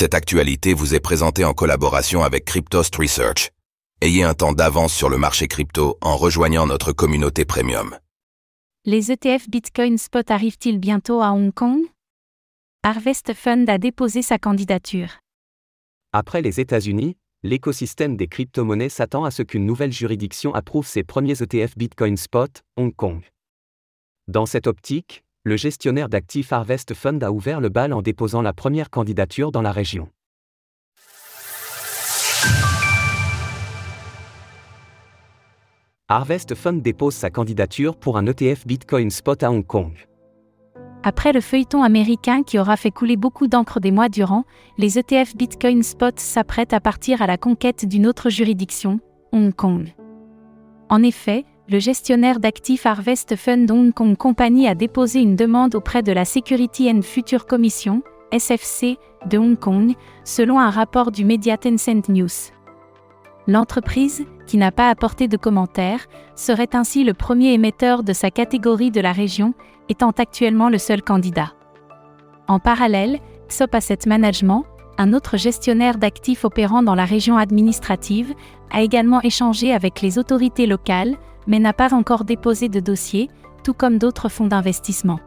Cette actualité vous est présentée en collaboration avec Cryptost Research. Ayez un temps d'avance sur le marché crypto en rejoignant notre communauté premium. Les ETF Bitcoin Spot arrivent-ils bientôt à Hong Kong? Harvest Fund a déposé sa candidature. Après les États-Unis, l'écosystème des crypto-monnaies s'attend à ce qu'une nouvelle juridiction approuve ses premiers ETF Bitcoin Spot, Hong Kong. Dans cette optique, le gestionnaire d'actifs Harvest Fund a ouvert le bal en déposant la première candidature dans la région. Harvest Fund dépose sa candidature pour un ETF Bitcoin Spot à Hong Kong. Après le feuilleton américain qui aura fait couler beaucoup d'encre des mois durant, les ETF Bitcoin Spot s'apprêtent à partir à la conquête d'une autre juridiction, Hong Kong. En effet, le gestionnaire d'actifs Harvest Fund Hong Kong Company a déposé une demande auprès de la Security and Future Commission, SFC, de Hong Kong, selon un rapport du média Tencent News. L'entreprise, qui n'a pas apporté de commentaires, serait ainsi le premier émetteur de sa catégorie de la région, étant actuellement le seul candidat. En parallèle, XOP Management, un autre gestionnaire d'actifs opérant dans la région administrative, a également échangé avec les autorités locales, mais n'a pas encore déposé de dossier, tout comme d'autres fonds d'investissement.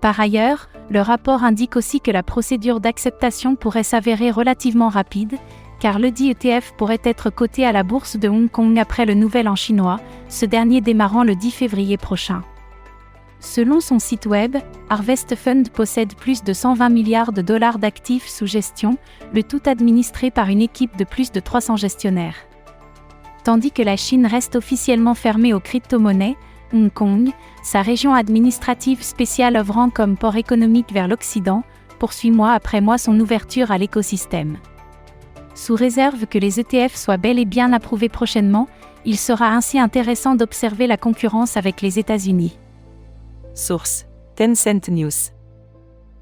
Par ailleurs, le rapport indique aussi que la procédure d'acceptation pourrait s'avérer relativement rapide, car le dit ETF pourrait être coté à la bourse de Hong Kong après le nouvel an chinois, ce dernier démarrant le 10 février prochain. Selon son site web, Harvest Fund possède plus de 120 milliards de dollars d'actifs sous gestion, le tout administré par une équipe de plus de 300 gestionnaires. Tandis que la Chine reste officiellement fermée aux crypto-monnaies, Hong Kong, sa région administrative spéciale œuvrant comme port économique vers l'Occident, poursuit mois après mois son ouverture à l'écosystème. Sous réserve que les ETF soient bel et bien approuvés prochainement, il sera ainsi intéressant d'observer la concurrence avec les États-Unis. Source Tencent News.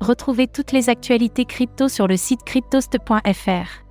Retrouvez toutes les actualités crypto sur le site cryptost.fr.